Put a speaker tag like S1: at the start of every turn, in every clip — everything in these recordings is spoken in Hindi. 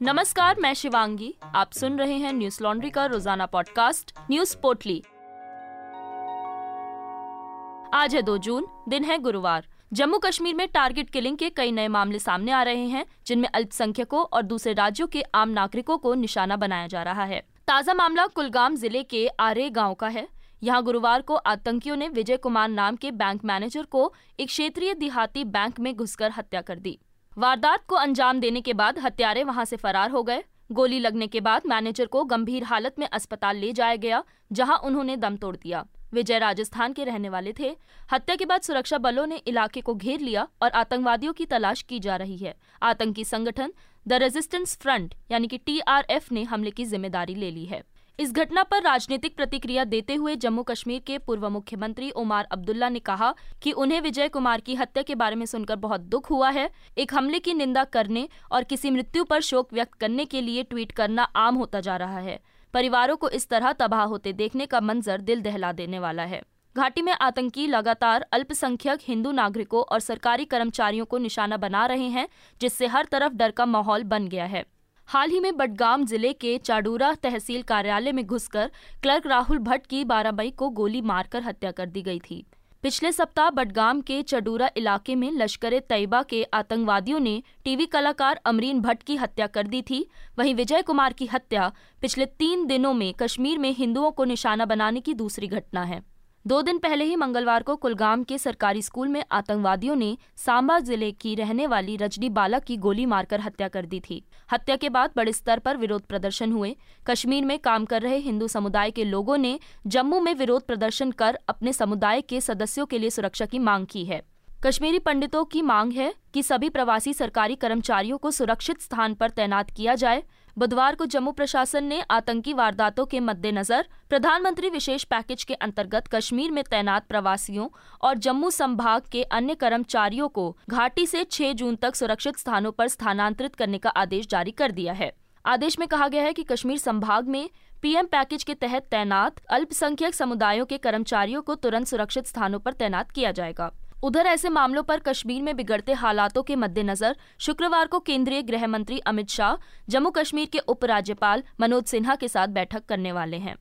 S1: नमस्कार, मैं शिवांगी। आप सुन रहे हैं न्यूज़ लॉन्ड्री का रोज़ाना पॉडकास्ट, न्यूज़ पोटली आज है दो जून, दिन है गुरुवार। जम्मू कश्मीर में टारगेट किलिंग के कई नए मामले सामने आ रहे हैं, जिनमें अल्पसंख्यकों और दूसरे राज्यों के आम नागरिकों को निशाना बनाया जा रहा है। ताज़ा मामला कुलगाम ज़िले के आरे गाँव का है। यहाँ गुरुवार को आतंकियों ने विजय कुमार नाम के बैंक मैनेजर को एक क्षेत्रीय देहाती बैंक में घुसकर हत्या कर दी। वारदात को अंजाम देने के बाद हत्यारे वहाँ से फरार हो गए। गोली लगने के बाद मैनेजर को गंभीर हालत में अस्पताल ले जाया गया, जहाँ उन्होंने दम तोड़ दिया। विजय राजस्थान के रहने वाले थे। हत्या के बाद सुरक्षा बलों ने इलाके को घेर लिया और आतंकवादियों की तलाश की जा रही है। आतंकी संगठन द रेजिस्टेंस फ्रंट, यानी कि टीआरएफ ने हमले की ज़िम्मेदारी ले ली है। इस घटना पर राजनीतिक प्रतिक्रिया देते हुए जम्मू कश्मीर के पूर्व मुख्यमंत्री उमार अब्दुल्ला ने कहा कि उन्हें विजय कुमार की हत्या के बारे में सुनकर बहुत दुख हुआ है। एक हमले की निंदा करने और किसी मृत्यु पर शोक व्यक्त करने के लिए ट्वीट करना आम होता जा रहा है। परिवारों को इस तरह तबाह होते देखने का मंजर दिल दहला देने वाला है। घाटी में आतंकी लगातार अल्पसंख्यक हिंदू नागरिकों और सरकारी कर्मचारियों को निशाना बना रहे हैं, जिससे हर तरफ़ डर का माहौल बन गया है। हाल ही में बडगाम ज़िले के चाडूरा तहसील कार्यालय में घुसकर क्लर्क राहुल भट्ट की 12 मई को गोली मारकर हत्या कर दी गई थी। पिछले सप्ताह बडगाम के चडूरा इलाके में लश्कर तैयबा के आतंकवादियों ने टीवी कलाकार अमरीन भट्ट की हत्या कर दी थी। वहीं विजय कुमार की हत्या पिछले तीन दिनों में कश्मीर में हिंदुओं को निशाना बनाने की दूसरी घटना है। दो दिन पहले ही मंगलवार को कुलगाम के सरकारी स्कूल में आतंकवादियों ने सांबा ज़िले की रहने वाली रजनी बालक की गोली मारकर हत्या कर दी थी। हत्या के बाद बड़े स्तर पर विरोध प्रदर्शन हुए। कश्मीर में काम कर रहे हिंदू समुदाय के लोगों ने जम्मू में विरोध प्रदर्शन कर अपने समुदाय के सदस्यों के लिए सुरक्षा की मांग की है। कश्मीरी पंडितों की मांग है कि सभी प्रवासी सरकारी कर्मचारियों को सुरक्षित स्थान पर तैनात किया जाए। बुधवार को जम्मू प्रशासन ने आतंकी वारदातों के मद्देनजर प्रधानमंत्री विशेष पैकेज के अंतर्गत कश्मीर में तैनात प्रवासियों और जम्मू संभाग के अन्य कर्मचारियों को घाटी से 6 जून तक सुरक्षित स्थानों पर स्थानांतरित करने का आदेश जारी कर दिया है। आदेश में कहा गया है कि कश्मीर संभाग में पीएम पैकेज के तहत तैनात अल्पसंख्यक समुदायों के कर्मचारियों को तुरंत सुरक्षित स्थानों पर तैनात किया जाएगा। उधर ऐसे मामलों पर कश्मीर में बिगड़ते हालातों के मद्देनजर शुक्रवार को केंद्रीय गृह मंत्री अमित शाह, जम्मू कश्मीर के उपराज्यपाल मनोज सिन्हा के साथ बैठक करने वाले हैं।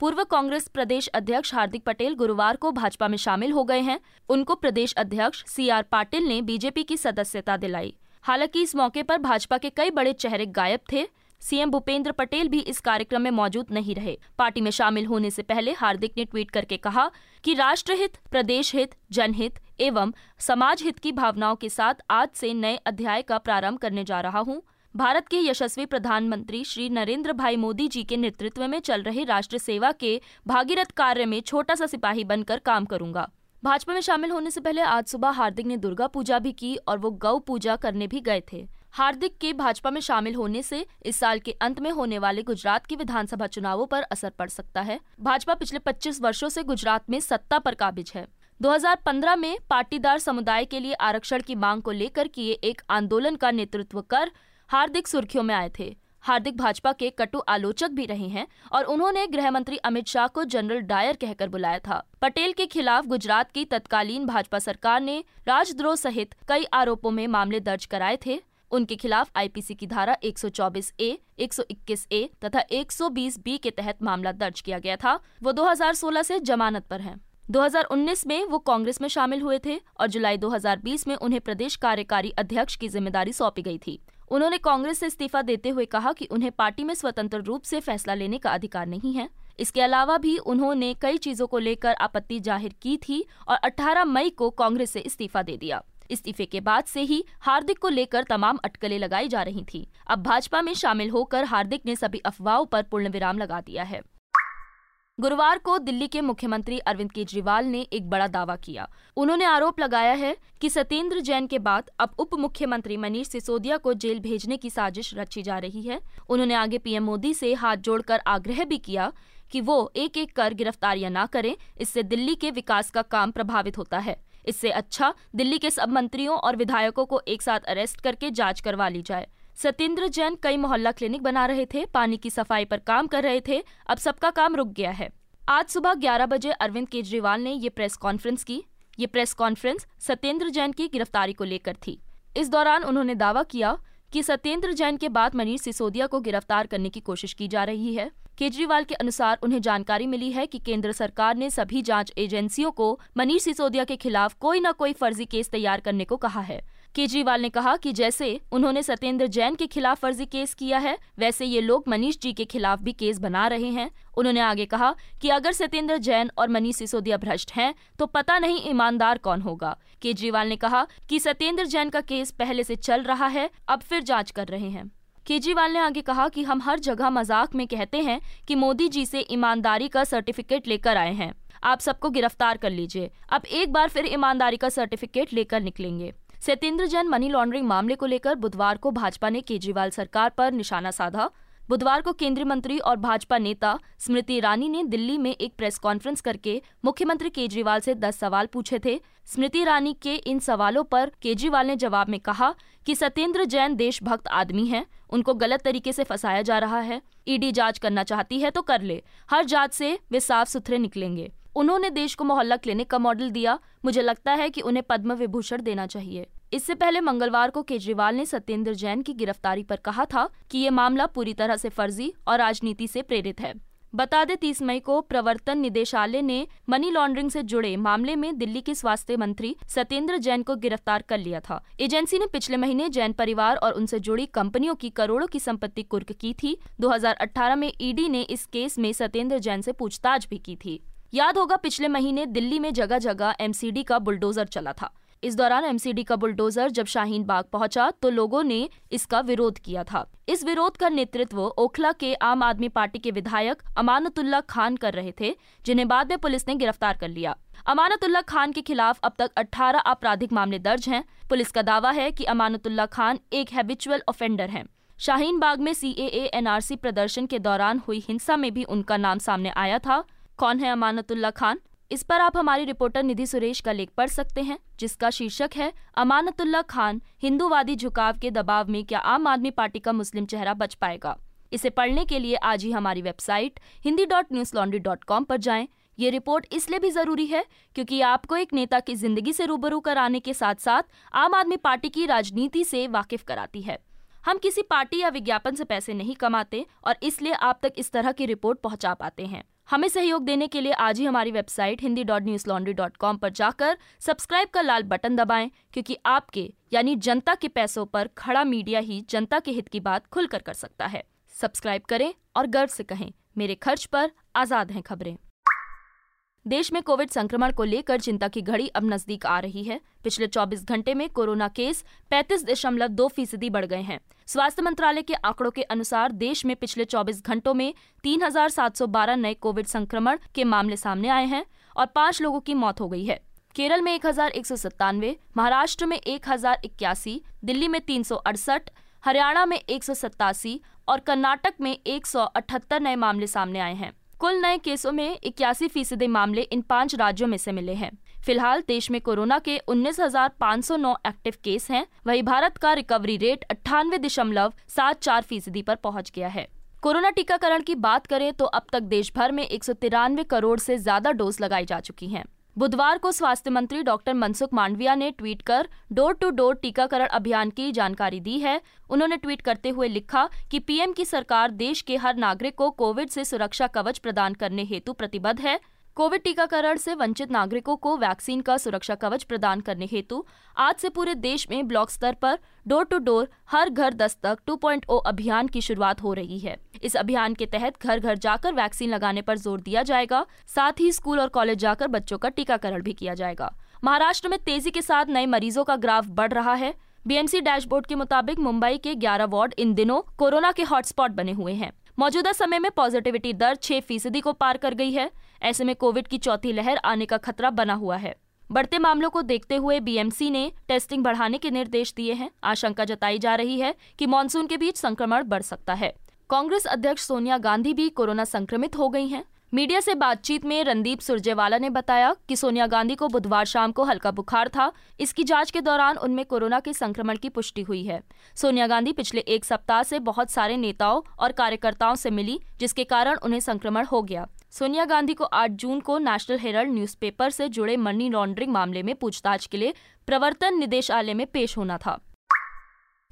S1: पूर्व कांग्रेस प्रदेश अध्यक्ष हार्दिक पटेल गुरुवार को भाजपा में शामिल हो गए हैं। उनको प्रदेश अध्यक्ष सी आर पाटिल ने बीजेपी की सदस्यता दिलाई। हालाँकि इस मौके पर भाजपा के कई बड़े चेहरे गायब थे। सीएम भूपेंद्र पटेल भी इस कार्यक्रम में मौजूद नहीं रहे। पार्टी में शामिल होने से पहले हार्दिक ने ट्वीट करके कहा कि राष्ट्रहित प्रदेश हित जनहित एवं समाज हित की भावनाओं के साथ आज से नए अध्याय का प्रारंभ करने जा रहा हूँ। भारत के यशस्वी प्रधानमंत्री श्री नरेंद्र भाई मोदी जी के नेतृत्व में चल रहे राष्ट्र सेवा के भागीरथ कार्य में छोटा सा सिपाही बनकर काम करूँगा। भाजपा में शामिल होने से पहले आज सुबह हार्दिक ने दुर्गा पूजा भी की और वो गौ पूजा करने भी गए थे। हार्दिक के भाजपा में शामिल होने से इस साल के अंत में होने वाले गुजरात की विधानसभा चुनावों पर असर पड़ सकता है। भाजपा पिछले 25 वर्षों से गुजरात में सत्ता पर काबिज है। 2015 में पाटीदार समुदाय के लिए आरक्षण की मांग को लेकर किए एक आंदोलन का नेतृत्व कर हार्दिक सुर्खियों में आए थे। हार्दिक भाजपा के कटु आलोचक भी रहे हैं और उन्होंने गृह मंत्री अमित शाह को जनरल डायर कहकर बुलाया था। पटेल के खिलाफ गुजरात की तत्कालीन भाजपा सरकार ने राजद्रोह सहित कई आरोपों में मामले दर्ज कराए थे। उनके खिलाफ आईपीसी की धारा 124 ए 121 ए तथा 120 बी के तहत मामला दर्ज किया गया था। वो 2016 से जमानत पर हैं। 2019 में वो कांग्रेस में शामिल हुए थे और जुलाई 2020 में उन्हें प्रदेश कार्यकारी अध्यक्ष की ज़िम्मेदारी सौंपी गई थी। उन्होंने कांग्रेस से इस्तीफा देते हुए कहा कि उन्हें पार्टी में स्वतंत्र रूप से फैसला लेने का अधिकार नहीं है। इसके अलावा भी उन्होंने कई चीज़ों को लेकर आपत्ति ज़ाहिर की थी और 18 मई को कांग्रेस से इस्तीफा दे दिया। इस्तीफे के बाद से ही हार्दिक को लेकर तमाम अटकलें लगाई जा रही थी। अब भाजपा में शामिल होकर हार्दिक ने सभी अफवाहों पर पूर्ण विराम लगा दिया है। गुरुवार को दिल्ली के मुख्यमंत्री अरविंद केजरीवाल ने एक बड़ा दावा किया। उन्होंने आरोप लगाया है कि सत्येंद्र जैन के बाद अब उप मुख्यमंत्री मनीष सिसोदिया को जेल भेजने की साजिश रची जा रही है। उन्होंने आगे पीएम मोदी से हाथ जोड़कर आग्रह भी किया कि वो एक एक कर गिरफ्तारियाँ न करें, इससे दिल्ली के विकास का काम प्रभावित होता है। इससे अच्छा दिल्ली के सब मंत्रियों और विधायकों को एक साथ अरेस्ट करके जाँच करवा ली जाए। सत्येंद्र जैन कई मोहल्ला क्लिनिक बना रहे थे, पानी की सफ़ाई पर काम कर रहे थे, अब सबका काम रुक गया है। आज सुबह 11 बजे अरविंद केजरीवाल ने ये प्रेस कॉन्फ्रेंस की। ये प्रेस कॉन्फ्रेंस सत्येंद्र जैन की गिरफ्तारी को लेकर थी। इस दौरान उन्होंने दावा किया कि सत्येंद्र जैन के बाद मनीष सिसोदिया को गिरफ़्तार करने की कोशिश की जा रही है। केजरीवाल के अनुसार उन्हें जानकारी मिली है कि केंद्र सरकार ने सभी जाँच एजेंसियों को मनीष सिसोदिया के खिलाफ कोई न कोई फर्जी केस तैयार करने को कहा है। केजरीवाल ने कहा कि जैसे उन्होंने सत्येंद्र जैन के खिलाफ फर्जी केस किया है, वैसे ये लोग मनीष जी के खिलाफ भी केस बना रहे हैं। उन्होंने आगे कहा कि अगर सत्येंद्र जैन और मनीष सिसोदिया भ्रष्ट हैं तो पता नहीं ईमानदार कौन होगा। केजरीवाल ने कहा कि सत्येंद्र जैन का केस पहले से चल रहा है, अब फिर जाँच कर रहे हैं। केजरीवाल ने आगे कहा कि हम हर जगह मज़ाक में कहते हैं कि मोदी जी से ईमानदारी का सर्टिफिकेट लेकर आए हैं। आप सबको गिरफ़्तार कर लीजिए। अब एक बार फिर ईमानदारी का सर्टिफिकेट लेकर निकलेंगे। सत्येंद्र जैन मनी लॉन्ड्रिंग मामले को लेकर बुधवार को भाजपा ने केजरीवाल सरकार पर निशाना साधा। बुधवार को केंद्रीय मंत्री और भाजपा नेता स्मृति ईरानी ने दिल्ली में एक प्रेस कॉन्फ्रेंस करके मुख्यमंत्री केजरीवाल से 10 सवाल पूछे थे। स्मृति ईरानी के इन सवालों पर केजरीवाल ने जवाब में कहा कि सत्येंद्र जैन देशभक्त आदमी हैं, उनको गलत तरीके से फंसाया जा रहा है। ईडी जाँच करना चाहती है तो कर ले, हर जाँच से वे साफ़ सुथरे निकलेंगे। उन्होंने देश को मोहल्ला क्लिनिक का मॉडल दिया। मुझे लगता है कि उन्हें पद्म विभूषण देना चाहिए। इससे पहले मंगलवार को केजरीवाल ने सत्येंद्र जैन की गिरफ्तारी पर कहा था कि ये मामला पूरी तरह से फर्जी और राजनीति से प्रेरित है। बता दें, तीस मई को प्रवर्तन निदेशालय ने मनी लॉन्ड्रिंग से जुड़े मामले में दिल्ली के स्वास्थ्य मंत्री सत्येंद्र जैन को गिरफ़्तार कर लिया था। एजेंसी ने पिछले महीने जैन परिवार और उनसे जुड़ी कंपनियों की करोड़ों की संपत्ति कुर्क की थी। 2018 में ईडी ने इस केस में सत्येंद्र जैन से पूछताछ भी की थी। याद होगा, पिछले महीने दिल्ली में जगह जगह एमसीडी का बुलडोजर चला था। इस दौरान एमसीडी का बुलडोजर जब शाहीन बाग पहुँचा तो लोगों ने इसका विरोध किया था। इस विरोध का नेतृत्व ओखला के आम आदमी पार्टी के विधायक अमानतुल्ला खान कर रहे थे, जिन्हें बाद में पुलिस ने गिरफ़्तार कर लिया। अमानतुल्ला खान के खिलाफ अब तक 18 आपराधिक मामले दर्ज हैं। पुलिस का दावा है कि अमानतुल्ला खान एक हैबिचुअल ऑफेंडर हैं। शाहीन बाग में सी एनआरसी प्रदर्शन के दौरान हुई हिंसा में भी उनका नाम सामने आया था। कौन है अमानतुल्ला खान? इस पर आप हमारी रिपोर्टर निधि सुरेश का लेख पढ़ सकते हैं, जिसका शीर्षक है, अमानतुल्ला खान, हिंदूवादी झुकाव के दबाव में क्या आम आदमी पार्टी का मुस्लिम चेहरा बच पाएगा इसे पढ़ने के लिए आज ही हमारी website Hindi dot Newslaundry dot com पर जाएँ। ये रिपोर्ट इसलिए भी ज़रूरी है, क्योंकि आपको एक नेता की ज़िंदगी से रूबरू कराने के साथ साथ आम आदमी पार्टी की राजनीति से वाकिफ कराती है हम किसी पार्टी या विज्ञापन से पैसे नहीं कमाते और इसलिए आप तक इस तरह की रिपोर्ट पहुँचा पाते हैं। हमें सहयोग देने के लिए आज ही हमारी website Hindi dot Newslaundry dot com पर जाकर सब्सक्राइब का लाल बटन दबाएँ, क्योंकि आपके, यानी जनता के पैसों पर खड़ा मीडिया ही जनता के हित की बात खुलकर कर सकता है। सब्सक्राइब करें और गर्व से कहें, मेरे खर्च पर आज़ाद हैं खबरें। देश में कोविड संक्रमण को लेकर चिंता की घड़ी अब नज़दीक आ रही है। पिछले 24 घंटे में कोरोना केस पैंतीस दशमलव दो फ़ीसदी बढ़ गए हैं। स्वास्थ्य मंत्रालय के आंकड़ों के अनुसार देश में पिछले 24 घंटों में 3,712 नए कोविड संक्रमण के मामले सामने आए हैं और पाँच लोगों की मौत हो गई है। केरल में एक हज़ार एक सौ सत्तानवे महाराष्ट्र में एक हज़ार इक्यासी दिल्ली में तीन सौ अड़सठ हरियाणा में एक सौ सतासी और कर्नाटक में एक सौ अठहत्तर नए मामले सामने आए हैं। कुल नए केसों में इक्यासी फ़ीसदी मामले इन पाँच राज्यों में से मिले हैं। फ़िलहाल देश में कोरोना के 19,509 एक्टिव केस हैं। वहीं भारत का रिकवरी रेट अट्ठानवे दशमलव सात चार फ़ीसदी पर पहुँच गया है। कोरोना टीकाकरण की बात करें तो अब तक देश भर में एक सौ तिरानवे करोड़ से ज़्यादा डोज लगाई जा चुकी हैं। बुधवार को स्वास्थ्य मंत्री डॉक्टर मनसुख मांडविया ने ट्वीट कर डोर टू डोर टीकाकरण अभियान की जानकारी दी है। उन्होंने ट्वीट करते हुए लिखा कि पीएम की सरकार देश के हर नागरिक को कोविड से सुरक्षा कवच प्रदान करने हेतु प्रतिबद्ध है। कोविड टीकाकरण से वंचित नागरिकों को वैक्सीन का सुरक्षा कवच प्रदान करने हेतु आज से पूरे देश में ब्लॉक स्तर पर डोर टू डोर हर घर दस्तक 2.0 अभियान की शुरुआत हो रही है। इस अभियान के तहत घर घर जाकर वैक्सीन लगाने पर ज़ोर दिया जाएगा, साथ ही स्कूल और कॉलेज जाकर बच्चों का टीकाकरण भी किया जाएगा। महाराष्ट्र में तेज़ी के साथ नए मरीजों का ग्राफ बढ़ रहा है। बीएमसी डैशबोर्ड के मुताबिक मुंबई के 11 वार्ड इन दिनों कोरोना के हॉटस्पॉट बने हुए हैं। मौजूदा समय में पॉजिटिविटी दर छह फ़ीसदी को पार कर गई है। ऐसे में कोविड की चौथी लहर आने का खतरा बना हुआ है। बढ़ते मामलों को देखते हुए बीएमसी ने टेस्टिंग बढ़ाने के निर्देश दिए हैं। आशंका जताई जा रही है कि मानसून के बीच संक्रमण बढ़ सकता है। कांग्रेस अध्यक्ष सोनिया गांधी भी कोरोना संक्रमित हो गई हैं। मीडिया से बातचीत में रणदीप सुरजेवाला ने बताया कि सोनिया गांधी को बुधवार शाम को हल्का बुखार था। इसकी जाँच के दौरान उनमें कोरोना के संक्रमण की पुष्टि हुई है। सोनिया गांधी पिछले एक सप्ताह से बहुत सारे नेताओं और कार्यकर्ताओं से मिली, जिसके कारण उन्हें संक्रमण हो गया। सोनिया गांधी को 8 जून को नेशनल हेरल्ड न्यूज़पेपर से जुड़े मनी लॉन्ड्रिंग मामले में पूछताछ के लिए प्रवर्तन निदेशालय में पेश होना था।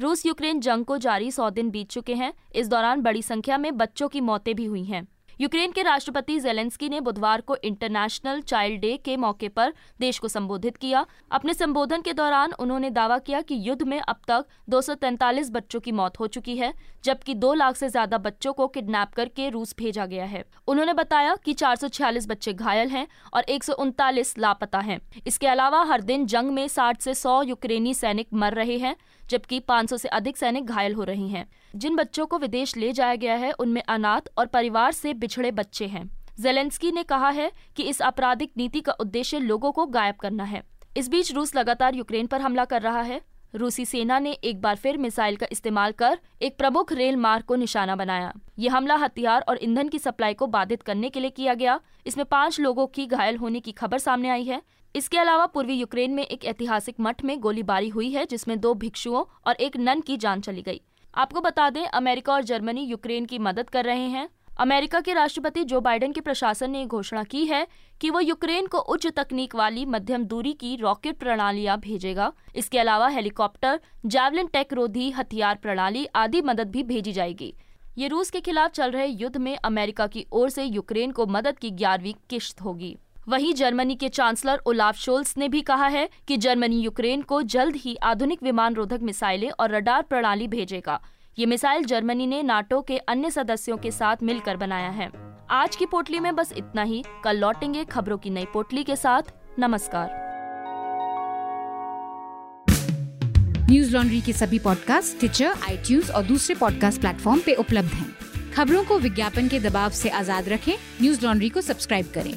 S1: रूस यूक्रेन जंग को जारी सौ दिन बीत चुके हैं। इस दौरान बड़ी संख्या में बच्चों की मौतें भी हुई हैं। यूक्रेन के राष्ट्रपति जेलेंस्की ने बुधवार को इंटरनेशनल चाइल्ड डे के मौके पर देश को संबोधित किया। अपने संबोधन के दौरान उन्होंने दावा किया कि युद्ध में अब तक 243 बच्चों की मौत हो चुकी है, जबकि दो लाख से ज़्यादा बच्चों को किडनैप करके रूस भेजा गया है। उन्होंने बताया कि चार सौ छियालीस बच्चे घायल हैं और एक सौ उनतालीस लापता हैं। इसके अलावा हर दिन जंग में साठ से सौ यूक्रेनी सैनिक मर रहे हैं जबकि 500 से अधिक सैनिक घायल हो रहे हैं। जिन बच्चों को विदेश ले जाया गया है, उनमें अनाथ और परिवार से बिछड़े बच्चे हैं। जेलेंस्की ने कहा है कि इस आपराधिक नीति का उद्देश्य लोगों को गायब करना है। इस बीच रूस लगातार यूक्रेन पर हमला कर रहा है। रूसी सेना ने एक बार फिर मिसाइल का इस्तेमाल कर एक प्रमुख रेल मार्ग को निशाना बनाया। ये हमला हथियार और ईंधन की सप्लाई को बाधित करने के लिए किया गया। इसमें पाँच लोगों की घायल होने की खबर सामने आई है। इसके अलावा पूर्वी यूक्रेन में एक ऐतिहासिक मठ में गोलीबारी हुई है, जिसमें दो भिक्षुओं और एक नन की जान चली गई। आपको बता दें, अमेरिका और जर्मनी यूक्रेन की मदद कर रहे हैं। अमेरिका के राष्ट्रपति जो बाइडेन के प्रशासन ने घोषणा की है कि वो यूक्रेन को उच्च तकनीक वाली मध्यम दूरी की रॉकेट प्रणालियाँ भेजेगा। इसके अलावा हेलीकॉप्टर, जैवलिन टेक रोधी हथियार प्रणाली आदि मदद भी भेजी जाएगी। ये रूस के खिलाफ चल रहे युद्ध में अमेरिका की ओर से यूक्रेन को मदद की ग्यारहवीं किश्त होगी। वहीं जर्मनी के चांसलर ओलाफ शोल्स ने भी कहा है कि जर्मनी यूक्रेन को जल्द ही आधुनिक विमान रोधक मिसाइलें और रडार प्रणाली भेजेगा। ये मिसाइल जर्मनी ने नाटो के अन्य सदस्यों के साथ मिलकर बनाया है। आज की पोटली में बस इतना ही। कल लौटेंगे खबरों की नई पोटली के साथ। नमस्कार।
S2: न्यूज़ लॉन्ड्री के सभी पॉडकास्ट ट्विटर आई और दूसरे पॉडकास्ट प्लेटफॉर्म पे उपलब्ध हैं। खबरों को विज्ञापन के दबाव से आज़ाद रखें। न्यूज़ लॉन्ड्री को सब्सक्राइब करें।